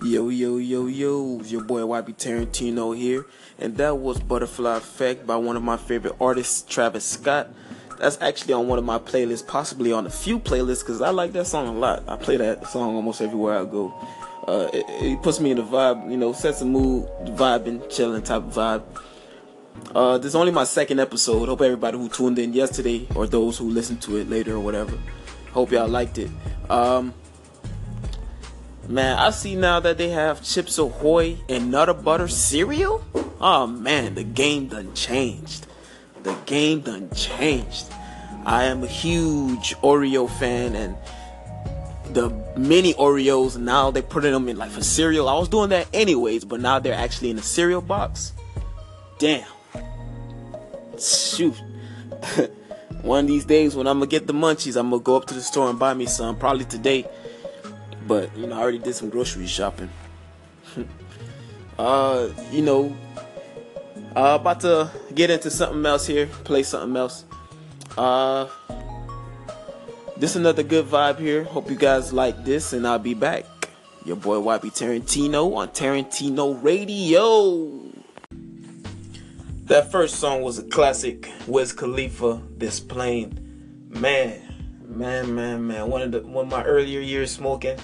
Yo, yo, yo, yo, your boy YB Tarentino here, and that was Butterfly Effect by one of my favorite artists, Travis Scott. That's actually on one of my playlists, possibly on a few playlists, because I like that song a lot. I play that song almost everywhere I go. Uh, it, it, puts me in the vibe, you know, sets the mood, vibing, chilling type of vibe. Uh, this is only my second episode. Hope everybody who tuned in yesterday, or those who listened to it later or whatever, hope y'all liked it. Um, Man, I see now that they have Chips Ahoy and Nutter Butter cereal. Oh man, the game done changed. The game done changed. I am a huge Oreo fan and the mini Oreos now they're putting them in like for cereal. I was doing that anyways, but now they're actually in a cereal box. Damn. Shoot. One of these days when I'm gonna get the munchies, I'm gonna go up to the store and buy me some. Probably today but you know, I already did some grocery shopping. uh, you know, uh, about to get into something else here, play something else. Uh, this another good vibe here. Hope you guys like this, and I'll be back. Your boy YB Tarentino on Tarentino Radio. That first song was a classic. Wiz Khalifa, this plane. Man, man, man, man. One of the one of my earlier years smoking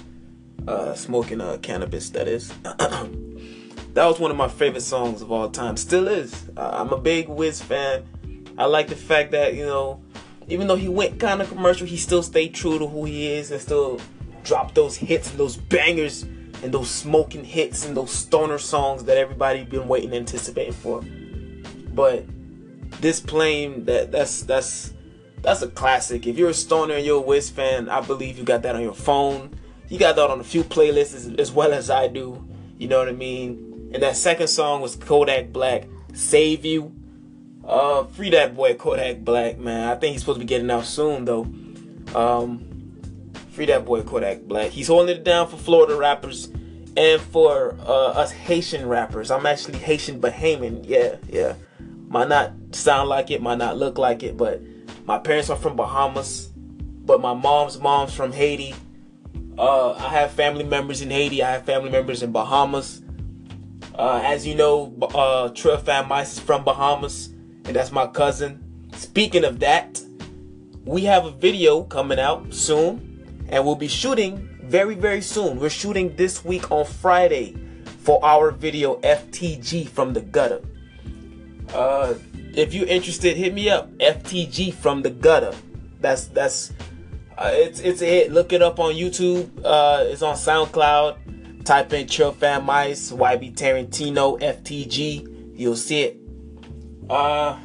uh, smoking uh, cannabis. That is. that was one of my favorite songs of all time. Still is. Uh, I'm a big Wiz fan. I like the fact that you know, even though he went kind of commercial, he still stayed true to who he is and still dropped those hits and those bangers and those smoking hits and those stoner songs that everybody been waiting and anticipating for. But this plane that that's that's that's a classic. If you're a stoner and you're a Wiz fan, I believe you got that on your phone he got that on a few playlists as, as well as I do. You know what I mean? And that second song was Kodak Black, Save You. Uh, free that boy Kodak Black, man. I think he's supposed to be getting out soon though. Um, free that boy Kodak Black. He's holding it down for Florida rappers and for uh, us Haitian rappers. I'm actually Haitian Bahamian. Yeah, yeah. Might not sound like it, might not look like it, but my parents are from Bahamas, but my mom's mom's from Haiti. Uh, I have family members in Haiti. I have family members in Bahamas. Uh, as you know, uh, Trill Fan Mice is from Bahamas, and that's my cousin. Speaking of that, we have a video coming out soon, and we'll be shooting very, very soon. We're shooting this week on Friday for our video FTG from the gutter. Uh, if you're interested, hit me up. FTG from the gutter. That's that's uh, it's it's a hit. Look it up on YouTube. Uh, it's on SoundCloud. Type in Trill Fan Mice, YB Tarantino, FTG. You'll see it. Uh,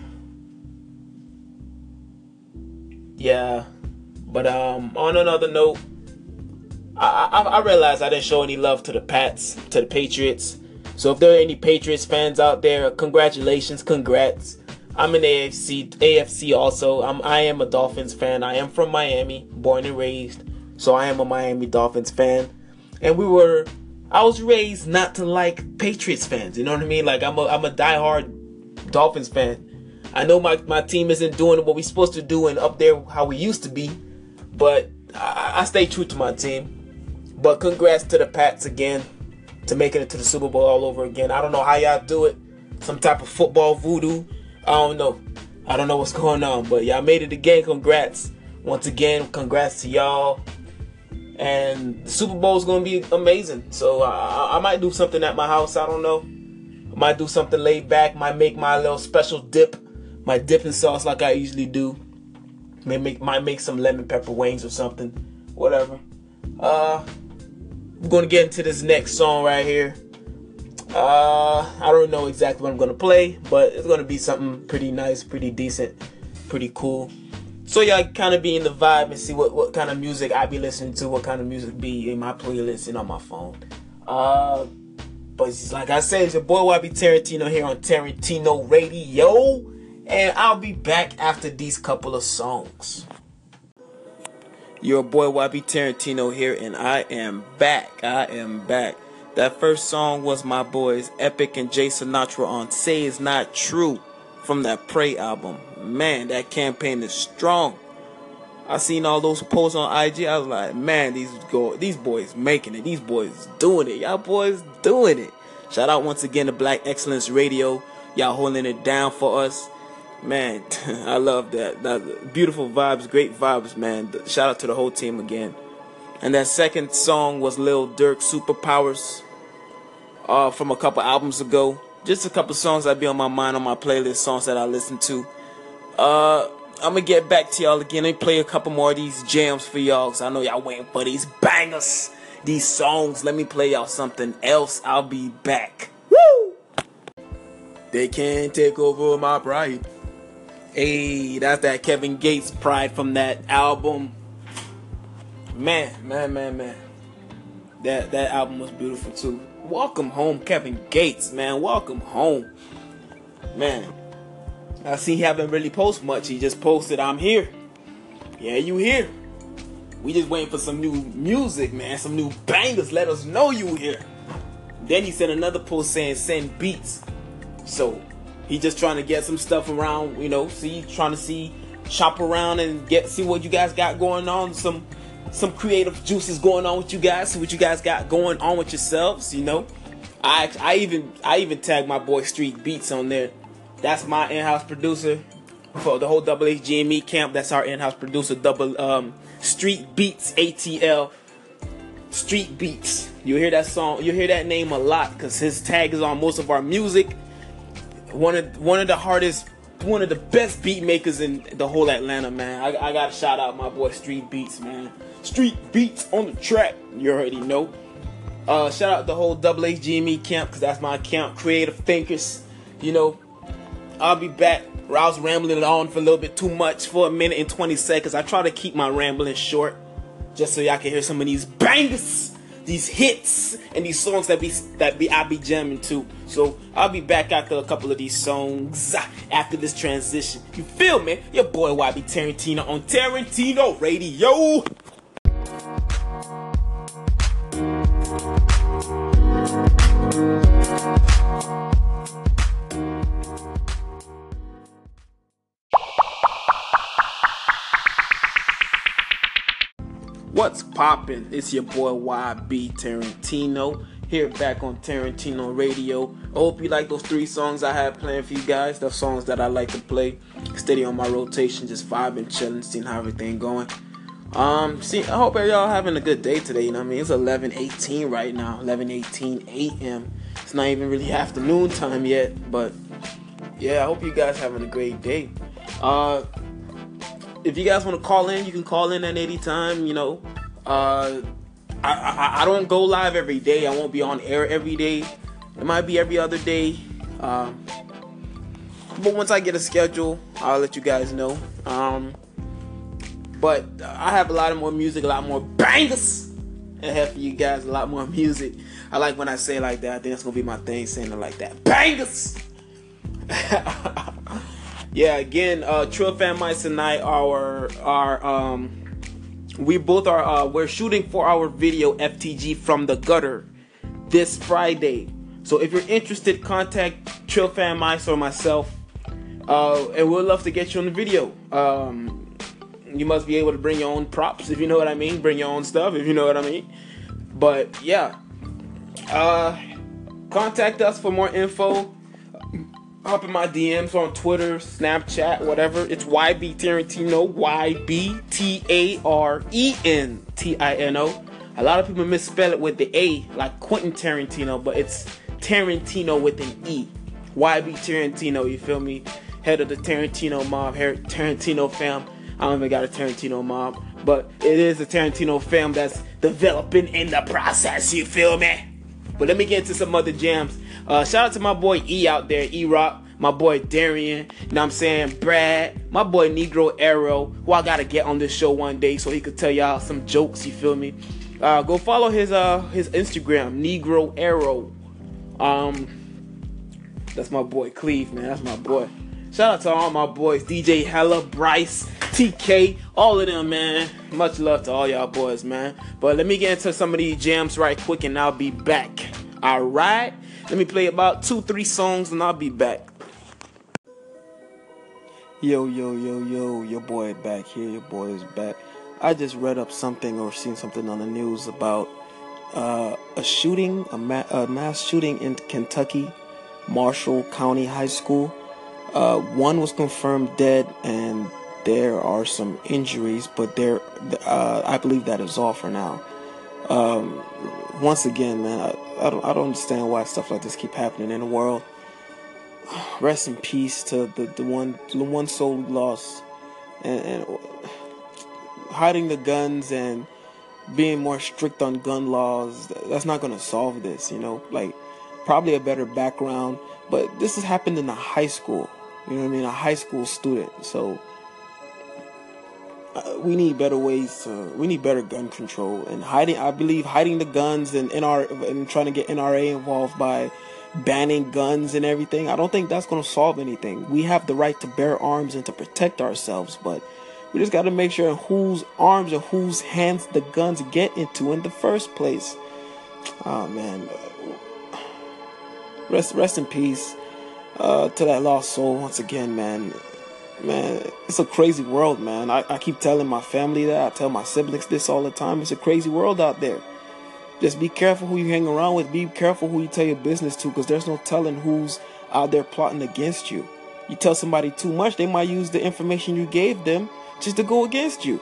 yeah. But um, on another note, I, I I realized I didn't show any love to the Pats, to the Patriots. So if there are any Patriots fans out there, congratulations, congrats. I'm an AFC AFC also. I'm I am a Dolphins fan. I am from Miami, born and raised. So I am a Miami Dolphins fan. And we were I was raised not to like Patriots fans. You know what I mean? Like I'm a I'm a diehard Dolphins fan. I know my, my team isn't doing what we're supposed to do and up there how we used to be, but I, I stay true to my team. But congrats to the Pats again to making it to the Super Bowl all over again. I don't know how y'all do it. Some type of football voodoo I don't know. I don't know what's going on, but y'all made it again. Congrats. Once again, congrats to y'all. And the Super Bowl is going to be amazing. So I, I might do something at my house. I don't know. I might do something laid back. Might make my little special dip, my dipping sauce like I usually do. May make might make some lemon pepper wings or something. Whatever. Uh, we're gonna get into this next song right here. Uh, I don't know exactly what I'm gonna play, but it's gonna be something pretty nice, pretty decent, pretty cool. So y'all kind of be in the vibe and see what, what kind of music I be listening to, what kind of music be in my playlist and on my phone. Uh, but like I said, it's your boy YB Tarentino here on Tarentino Radio, and I'll be back after these couple of songs. Your boy YB Tarentino here, and I am back. I am back. That first song was my boys Epic and Jay Sinatra on Say It's Not True from that Pray album. Man, that campaign is strong. I seen all those posts on IG. I was like, man, these go these boys making it. These boys doing it. Y'all boys doing it. Shout out once again to Black Excellence Radio. Y'all holding it down for us. Man, I love that. that beautiful vibes, great vibes, man. Shout out to the whole team again. And that second song was Lil Durk Superpowers uh, from a couple albums ago. Just a couple songs that be on my mind on my playlist, songs that I listen to. Uh, I'm gonna get back to y'all again. Let me play a couple more of these jams for y'all. Cause I know y'all waiting for these bangers, these songs. Let me play y'all something else. I'll be back. Woo! They can't take over my pride. Hey, that's that Kevin Gates pride from that album. Man, man, man, man. That that album was beautiful too. Welcome home, Kevin Gates, man. Welcome home. Man, I see he haven't really posted much. He just posted, I'm here. Yeah, you here. We just waiting for some new music, man. Some new bangers. Let us know you here. Then he sent another post saying send beats. So he just trying to get some stuff around, you know, see, trying to see, shop around and get see what you guys got going on. Some some creative juices going on with you guys. See what you guys got going on with yourselves, you know. I I even I even tagged my boy Street Beats on there that's my in-house producer for the whole Double HGME camp. That's our in-house producer, Double um, Street Beats ATL. Street Beats. You hear that song? You hear that name a lot because his tag is on most of our music. One of one of the hardest, one of the best beat makers in the whole Atlanta, man. I, I gotta shout out my boy Street Beats, man. Street Beats on the track. You already know. Uh, shout out the whole Double HGME camp because that's my camp. Creative thinkers. You know, I'll be back. I was rambling on for a little bit too much for a minute and 20 seconds. I try to keep my rambling short just so y'all can hear some of these bangers, these hits, and these songs that be that be I be jamming to. So I'll be back after a couple of these songs after this transition. You feel me? Your boy YB Tarentino on Tarentino Radio. Poppin'? It's your boy YB Tarentino here back on Tarentino Radio. I hope you like those three songs I have playing for you guys. The songs that I like to play. Steady on my rotation, just vibing, chilling, seeing how everything going. Um, see, I hope y'all having a good day today. You know what I mean? It's 11:18 right now, 11:18 a.m. It's not even really afternoon time yet, but yeah, I hope you guys having a great day. Uh, if you guys want to call in, you can call in at any time. You know, uh, I, I, I don't go live every day. I won't be on air every day. It might be every other day. Um, but once I get a schedule, I'll let you guys know. Um, but I have a lot of more music, a lot more bangers ahead for you guys. A lot more music. I like when I say like that. I think that's gonna be my thing, saying it like that. Bangers. yeah, again, uh, Trill Fan Mice tonight are are um we both are uh, we're shooting for our video FTG from the gutter this Friday. So if you're interested, contact Trill Fan Mice or myself, uh, and we'd love to get you on the video. Um, you must be able to bring your own props if you know what I mean. Bring your own stuff if you know what I mean. But yeah, uh, contact us for more info hop in my DMs on Twitter, Snapchat, whatever. It's YB Tarentino, Y B T A R E N T I N O. A lot of people misspell it with the A, like Quentin Tarantino, but it's Tarentino with an E. YB Tarentino, you feel me? Head of the Tarentino mob, Tarentino fam. I don't even got a Tarentino mob, but it is a Tarentino fam that's developing in the process, you feel me? But let me get into some other jams. Uh, shout out to my boy E out there, E Rock, my boy Darian, you know what I'm saying? Brad, my boy Negro Arrow, who I gotta get on this show one day so he could tell y'all some jokes, you feel me? Uh, go follow his uh his Instagram, Negro Arrow. Um that's my boy Cleve, man. That's my boy. Shout out to all my boys, DJ Hella, Bryce, TK, all of them, man. Much love to all y'all boys, man. But let me get into some of these jams right quick and I'll be back. Alright? Let me play about two, three songs and I'll be back. Yo, yo, yo, yo, your boy back here. Your boy is back. I just read up something or seen something on the news about uh, a shooting, a, ma- a, mass shooting in Kentucky, Marshall County High School. Uh, one was confirmed dead, and there are some injuries, but there, uh, I believe that is all for now. Um, once again, man, I, I, don't, I don't understand why stuff like this keep happening in the world. Rest in peace to the, the one the one soul we lost. And, and hiding the guns and being more strict on gun laws that's not going to solve this you know? Like probably a better background but this has happened in a high school you know what i mean? A high school student so uh, we need better ways to we need better gun control and hiding i believe hiding the guns and nr and trying to get nra involved by banning guns and everything. I don't think that's going to solve anything. We have the right to bear arms and to protect ourselves, but we just got to make sure whose arms or whose hands the guns get into in the first place. Oh man, rest rest in peace uh, to that lost soul once again, man. Man, it's a crazy world, man. I, I keep telling my family that. I tell my siblings this all the time. It's a crazy world out there. Just be careful who you hang around with. Be careful who you tell your business to because there's no telling who's out there plotting against you. You tell somebody too much, they might use the information you gave them just to go against you.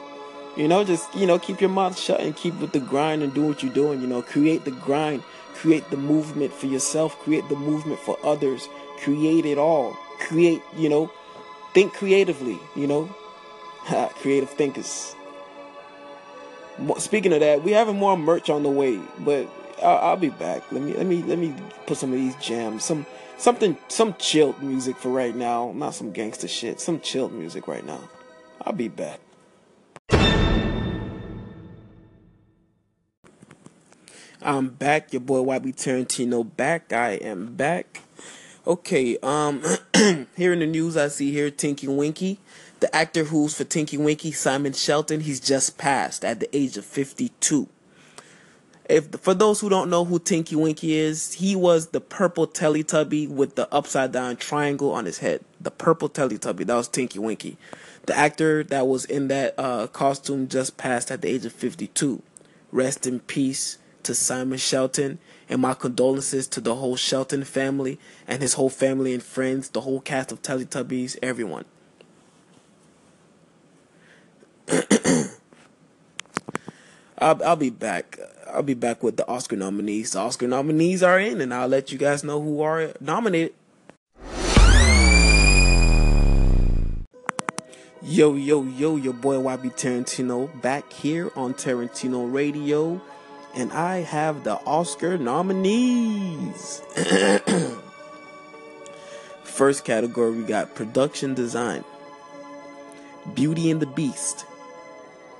You know, just, you know, keep your mouth shut and keep with the grind and do what you're doing. You know, create the grind, create the movement for yourself, create the movement for others, create it all. Create, you know, think creatively, you know, creative thinkers speaking of that, we having more merch on the way, but I'll, be back. Let me let me let me put some of these jams, some something some chilled music for right now, not some gangster shit. Some chilled music right now. I'll be back. I'm back, your boy YB Tarentino back. I am back. Okay, um here in the news I see here Tinky Winky the actor who's for Tinky Winky, Simon Shelton, he's just passed at the age of 52. If for those who don't know who Tinky Winky is, he was the purple Teletubby with the upside down triangle on his head. The purple Teletubby, that was Tinky Winky. The actor that was in that uh, costume just passed at the age of 52. Rest in peace to Simon Shelton, and my condolences to the whole Shelton family and his whole family and friends, the whole cast of Teletubbies, everyone. I'll, I'll be back. I'll be back with the Oscar nominees. The Oscar nominees are in, and I'll let you guys know who are nominated. Yo, yo, yo, your boy YB Tarentino back here on Tarentino Radio, and I have the Oscar nominees. First category, we got production design, Beauty and the Beast,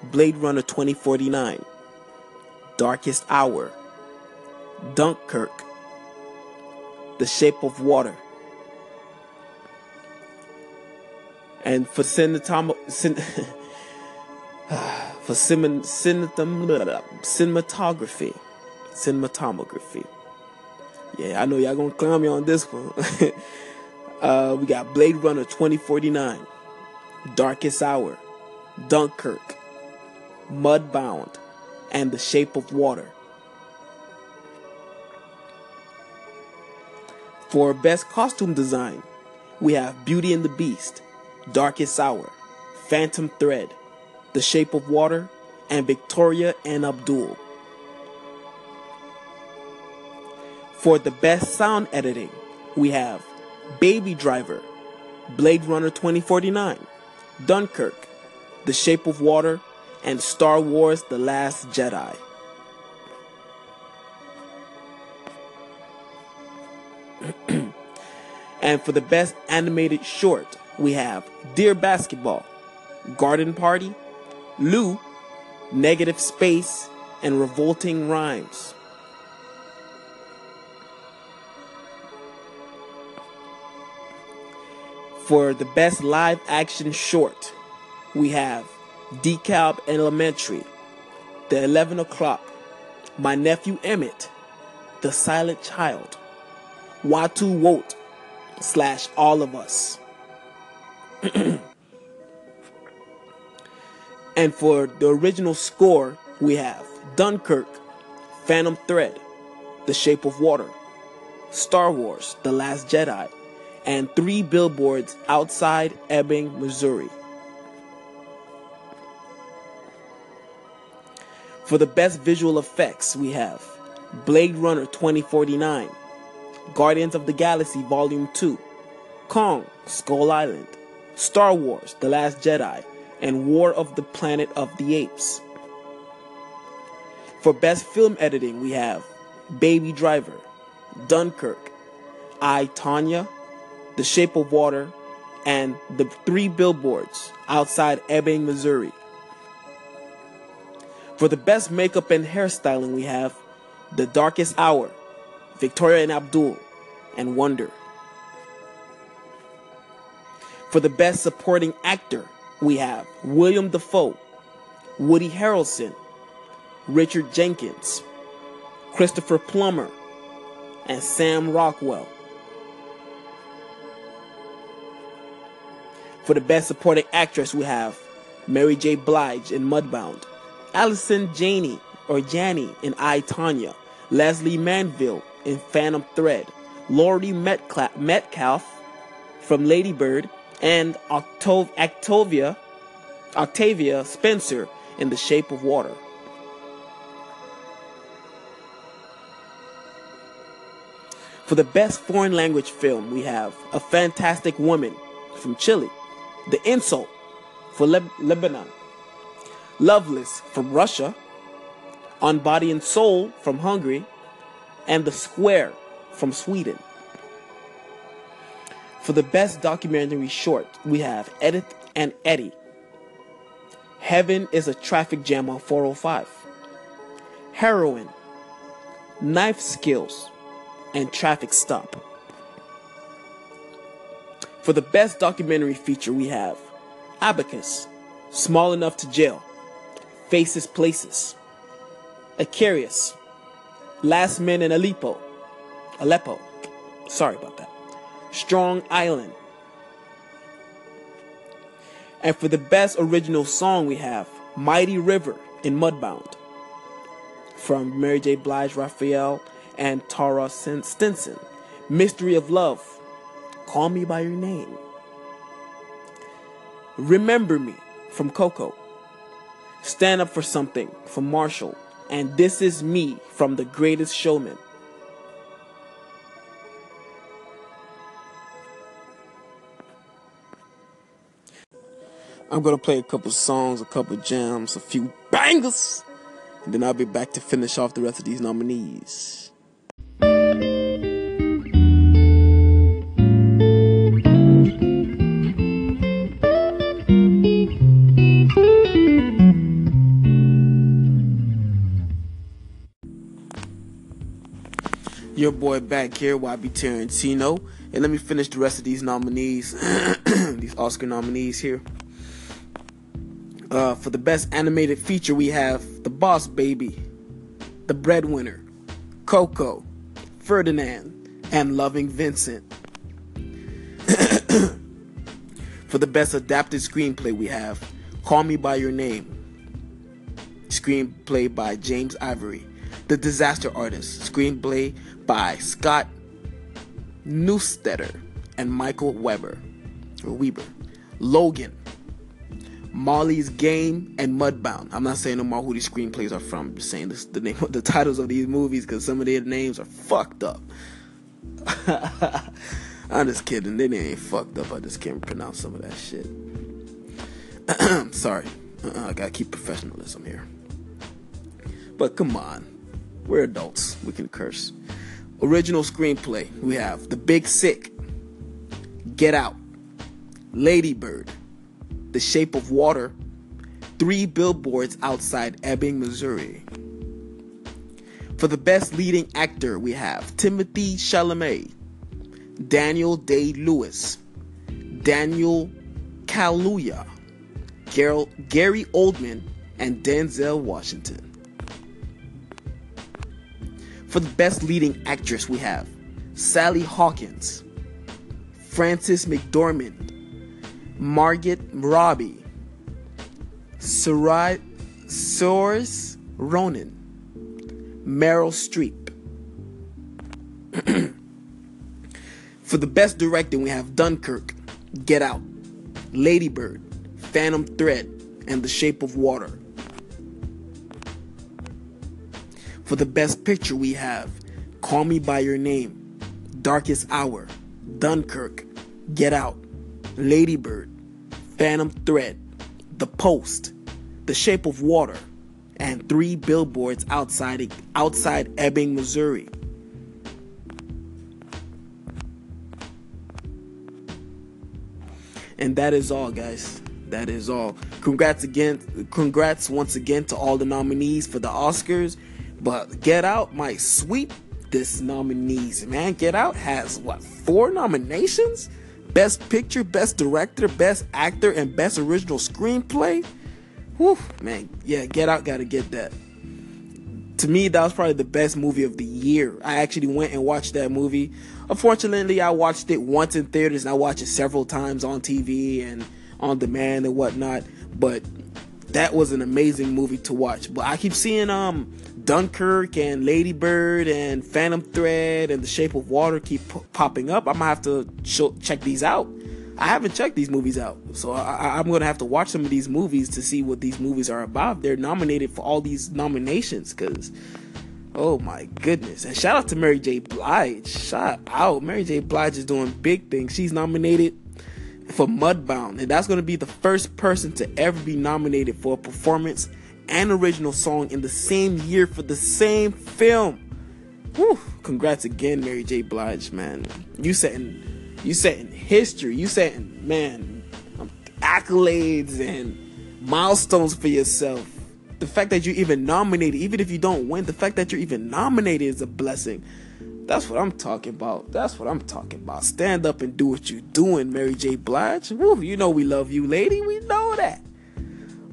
Blade Runner 2049, Darkest Hour, Dunkirk, The Shape of Water. And for cinematography, for cinematography, cinematography. Yeah, I know y'all gonna clown me on this one. uh, we got Blade Runner 2049, Darkest Hour, Dunkirk, Mudbound, and The Shape of Water. For Best Costume Design, we have Beauty and the Beast, Darkest Hour, Phantom Thread, The Shape of Water, and Victoria and Abdul. For the Best Sound Editing, we have Baby Driver, Blade Runner 2049, Dunkirk, The Shape of Water, and Star Wars The Last Jedi. and for the best animated short, we have Dear Basketball, Garden Party, Lou, Negative Space, and Revolting Rhymes. For the best live action short, we have DeKalb Elementary, The 11 O'Clock, My Nephew Emmett, The Silent Child, Watu Wote, slash All of Us. and for the original score, we have Dunkirk, Phantom Thread, The Shape of Water, Star Wars, The Last Jedi, and three billboards outside Ebbing, Missouri. For the best visual effects, we have Blade Runner 2049, Guardians of the Galaxy Volume 2, Kong, Skull Island, Star Wars The Last Jedi, and War of the Planet of the Apes. For best film editing, we have Baby Driver, Dunkirk, I, Tonya, The Shape of Water, and The Three Billboards outside Ebbing, Missouri. For the best makeup and hairstyling, we have The Darkest Hour, Victoria and Abdul, and Wonder. For the best supporting actor, we have William Dafoe, Woody Harrelson, Richard Jenkins, Christopher Plummer, and Sam Rockwell. For the best supporting actress, we have Mary J. Blige in Mudbound, Allison Janney or Janney in I, Tonya, Lesley Manville in Phantom Thread, Laurie Metcalf from Ladybird, and Octavia, Octavia Spencer in The Shape of Water. For the best foreign language film, we have A Fantastic Woman from Chile, The Insult for Leb- Lebanon, Loveless from Russia, On Body and Soul from Hungary, and The Square from Sweden. For the best documentary short, we have Edith and Eddie. Heaven is a traffic jam on 405. Heroin, Knife Skills, and Traffic Stop. For the best documentary feature, we have Abacus, Small Enough to Jail, Faces Places, Aquarius, Last Men in Aleppo, Aleppo. Sorry about that. Strong Island. And for the best original song, we have Mighty River in Mudbound from Mary J. Blige, Raphael, and Taura Stinson. Mystery of Love, Call Me By Your Name. Remember Me from Coco. Stand Up for Something from Marshall. And This Is Me from The Greatest Showman. I'm gonna play a couple songs, a couple jams, a few bangers, and then I'll be back to finish off the rest of these nominees. Your boy back here, YB Tarentino, and let me finish the rest of these nominees, these Oscar nominees here. Uh, for the best animated feature, we have The Boss Baby, The Breadwinner, Coco, Ferdinand, and Loving Vincent. for the best adapted screenplay, we have Call Me By Your Name, screenplay by James Ivory. The Disaster Artist, screenplay by Scott Neustadter and Michael Weber or Weber. Logan, Molly's Game, and Mudbound. I'm not saying no more who these screenplays are from. I'm just saying this, the name, the titles of these movies because some of their names are fucked up. I'm just kidding. They ain't fucked up. I just can't pronounce some of that shit. Sorry. Uh-uh, I gotta keep professionalism here. But come on. We're adults. We can curse. Original screenplay. We have The Big Sick, Get Out, Ladybird, the Shape of Water, three billboards outside Ebbing, Missouri. For the best leading actor, we have Timothy Chalamet, Daniel Day Lewis, Daniel Kaluuya, Gary Oldman, and Denzel Washington. For the best leading actress, we have Sally Hawkins, Frances McDormand, Margaret Robbie, Sarai Saoirse Ronan, Meryl Streep. For the best directing, we have Dunkirk, Get Out, Ladybird, Phantom Thread, and The Shape of Water. For the best picture, we have Call Me By Your Name, Darkest Hour, Dunkirk, Get Out, Ladybird, Phantom Thread, The Post, The Shape of Water, and three billboards outside outside Ebbing, Missouri. And that is all, guys. That is all. Congrats again. Congrats once again to all the nominees for the Oscars. But Get Out might sweep this nominees, man. Get Out has what four nominations? Best Picture, Best Director, Best Actor, and Best Original Screenplay. Whew, man, yeah, Get Out got to get that. To me, that was probably the best movie of the year. I actually went and watched that movie. Unfortunately, I watched it once in theaters and I watched it several times on TV and on demand and whatnot. But that was an amazing movie to watch. But I keep seeing um Dunkirk and Ladybird and Phantom Thread and The Shape of Water keep p- popping up. I'm gonna have to check these out. I haven't checked these movies out, so I, am gonna have to watch some of these movies to see what these movies are about. They're nominated for all these nominations because, oh my goodness! And shout out to Mary J. Blige. Shout out, Mary J. Blige is doing big things. She's nominated for Mudbound, and that's gonna be the first person to ever be nominated for a performance and original song in the same year for the same film. Whew, congrats again, Mary J. Blige, man. You setting, you setting history. You setting, man, um, accolades and milestones for yourself. The fact that you're even nominated, even if you don't win, the fact that you're even nominated is a blessing. That's what I'm talking about. That's what I'm talking about. Stand up and do what you're doing, Mary J. Blige. Woo, you know we love you, lady. We know that.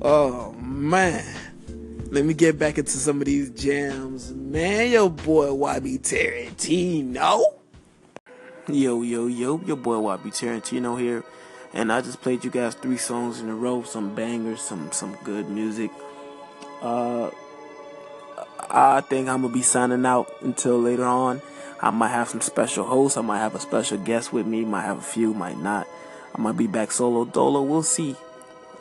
Oh man. Let me get back into some of these jams. Man, your boy YB Tarentino. Yo, yo, yo, your boy YB Tarentino here. And I just played you guys three songs in a row, some bangers, some some good music. Uh I think I'm gonna be signing out until later on. I might have some special hosts, I might have a special guest with me, might have a few, might not. I might be back solo dolo, we'll see.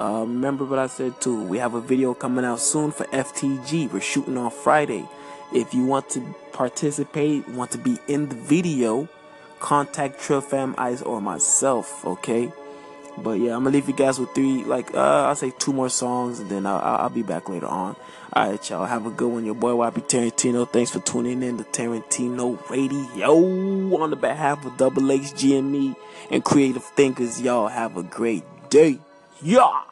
Uh, remember what I said too. We have a video coming out soon for FTG. We're shooting on Friday. If you want to participate, want to be in the video, contact Trill Fam Ice or myself. Okay. But yeah, I'm gonna leave you guys with three, like uh, I'll say two more songs, and then I'll, I'll be back later on. All right, y'all, have a good one. Your boy YB Tarentino. Thanks for tuning in to Tarentino Radio on the behalf of Double H GME and Creative Thinkers. Y'all have a great day. Yeah.